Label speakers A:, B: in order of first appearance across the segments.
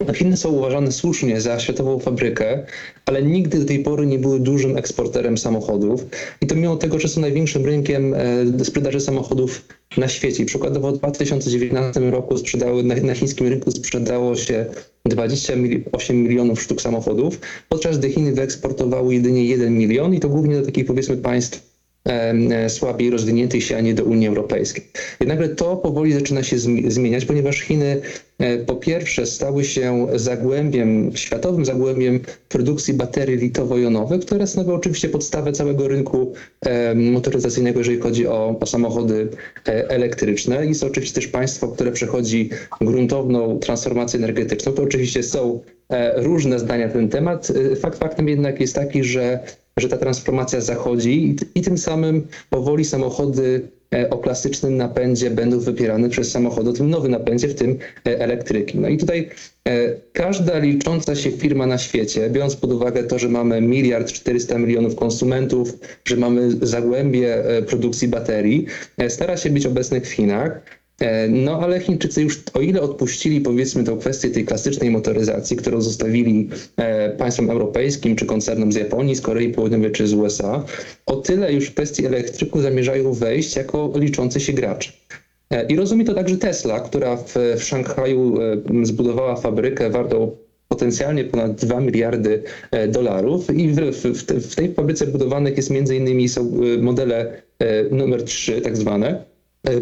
A: No, Chiny są uważane słusznie za światową fabrykę, ale nigdy do tej pory nie były dużym eksporterem samochodów. I to mimo tego, że są największym rynkiem e, sprzedaży samochodów na świecie. Przykładowo w 2019 roku sprzedały, na, chińskim rynku sprzedało się 28 milionów sztuk samochodów, podczas gdy Chiny wyeksportowały jedynie 1 milion i to głównie do takich powiedzmy państw słabiej rozwiniętych się, a nie do Unii Europejskiej. Jednakże to powoli zaczyna się zmi- zmieniać, ponieważ Chiny e, po pierwsze stały się zagłębiem, światowym zagłębiem produkcji baterii litowo-jonowych, które stanowią oczywiście podstawę całego rynku e, motoryzacyjnego, jeżeli chodzi o, o samochody e, elektryczne. Jest to oczywiście też państwo, które przechodzi gruntowną transformację energetyczną. To oczywiście są e, różne zdania na ten temat. E, Fakt faktem jednak jest taki, że że ta transformacja zachodzi i, i tym samym powoli samochody e, o klasycznym napędzie będą wypierane przez samochody o tym nowym napędzie, w tym e, elektryki. No i tutaj e, każda licząca się firma na świecie, biorąc pod uwagę to, że mamy miliard 400 milionów konsumentów, że mamy zagłębie produkcji baterii, stara się być obecnych w Chinach. E, No ale Chińczycy już o ile odpuścili powiedzmy tą kwestię tej klasycznej motoryzacji, którą zostawili e, państwom europejskim czy koncernom z Japonii, z Korei Południowej czy z USA, o tyle już w kwestii elektryków zamierzają wejść jako liczący się gracz. E, I rozumie to także Tesla, która w, w Szanghaju zbudowała fabrykę wartą potencjalnie ponad 2 miliardy dolarów i w, w, w te- w tej fabryce budowanych jest między innymi są modele numer 3 tak zwane,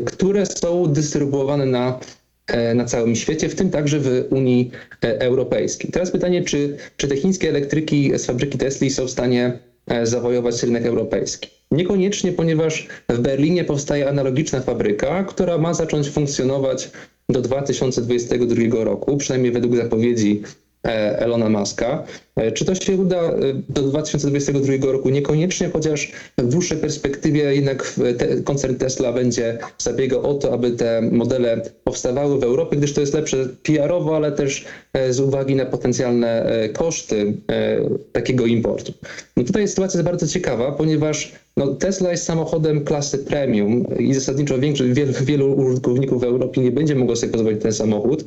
A: które są dystrybuowane na, e, na całym świecie, w tym także w Unii e, Europejskiej. Teraz pytanie, czy, czy te chińskie elektryki z fabryki Tesla są w stanie e, zawojować rynek europejski? Niekoniecznie, ponieważ w Berlinie powstaje analogiczna fabryka, która ma zacząć funkcjonować do 2022 roku, przynajmniej według zapowiedzi e, Elona Muska. E, Czy to się uda e, do 2022 roku? Niekoniecznie, chociaż w dłuższej perspektywie jednak te, koncern Tesla będzie zabiegał o to, aby te modele powstawały w Europie, gdyż to jest lepsze PR-owo, ale też e, z uwagi na potencjalne e, koszty e, takiego importu. No tutaj sytuacja jest bardzo ciekawa, ponieważ no, Tesla jest samochodem klasy premium i zasadniczo większość, wielu, wielu użytkowników w Europie nie będzie mogło sobie pozwolić ten samochód,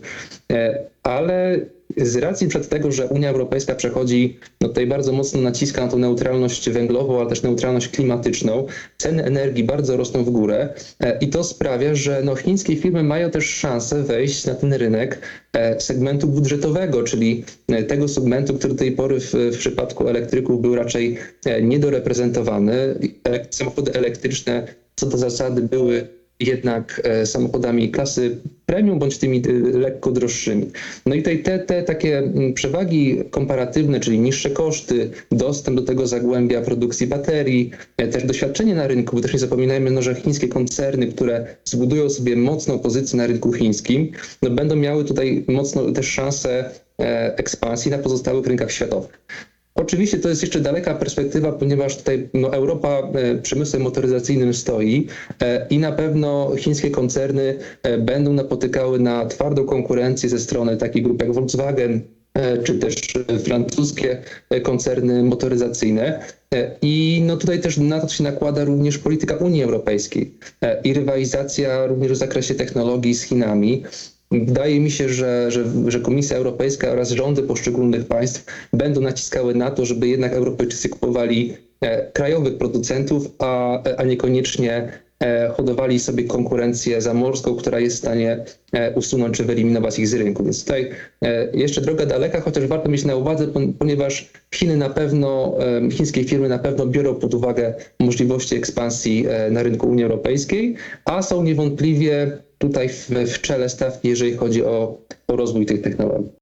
A: e, ale z racji przed tego, że Unia Europejska przechodzi, no tutaj bardzo mocno naciska na tą neutralność węglową, ale też neutralność klimatyczną, ceny energii bardzo rosną w górę e, i to sprawia, że no, chińskie firmy mają też szansę wejść na ten rynek e, segmentu budżetowego, czyli e, tego segmentu, który do tej pory w, w przypadku elektryków był raczej niedoreprezentowany. Samochody elektryczne co do zasady były jednak e, samochodami klasy premium bądź tymi e, lekko droższymi. No i tutaj te, te takie mm, przewagi komparatywne, czyli niższe koszty, dostęp do tego zagłębia produkcji baterii, e, też doświadczenie na rynku, bo też nie zapominajmy, no, że chińskie koncerny, które zbudują sobie mocną pozycję na rynku chińskim, no, będą miały tutaj mocno też szansę ekspansji na pozostałych rynkach światowych. Oczywiście to jest jeszcze daleka perspektywa, ponieważ tutaj no, Europa e, przemysłem motoryzacyjnym stoi e, i na pewno chińskie koncerny e, będą napotykały na twardą konkurencję ze strony takich grup jak Volkswagen, czy też francuskie koncerny motoryzacyjne. I no tutaj też na to się nakłada również polityka Unii Europejskiej i rywalizacja również w zakresie technologii z Chinami. Wydaje mi się, że, że, że Komisja Europejska oraz rządy poszczególnych państw będą naciskały na to, żeby jednak Europejczycy kupowali e, krajowych producentów, a, a niekoniecznie e, hodowali sobie konkurencję zamorską, która jest w stanie e, usunąć czy wyeliminować ich z rynku. Więc tutaj e, jeszcze droga daleka, chociaż warto mieć na uwadze, pon- ponieważ Chiny na pewno, e, chińskie firmy na pewno biorą pod uwagę możliwości ekspansji e, na rynku Unii Europejskiej, a są niewątpliwie tutaj w, w czele stawki, jeżeli chodzi o, o rozwój tych technologii.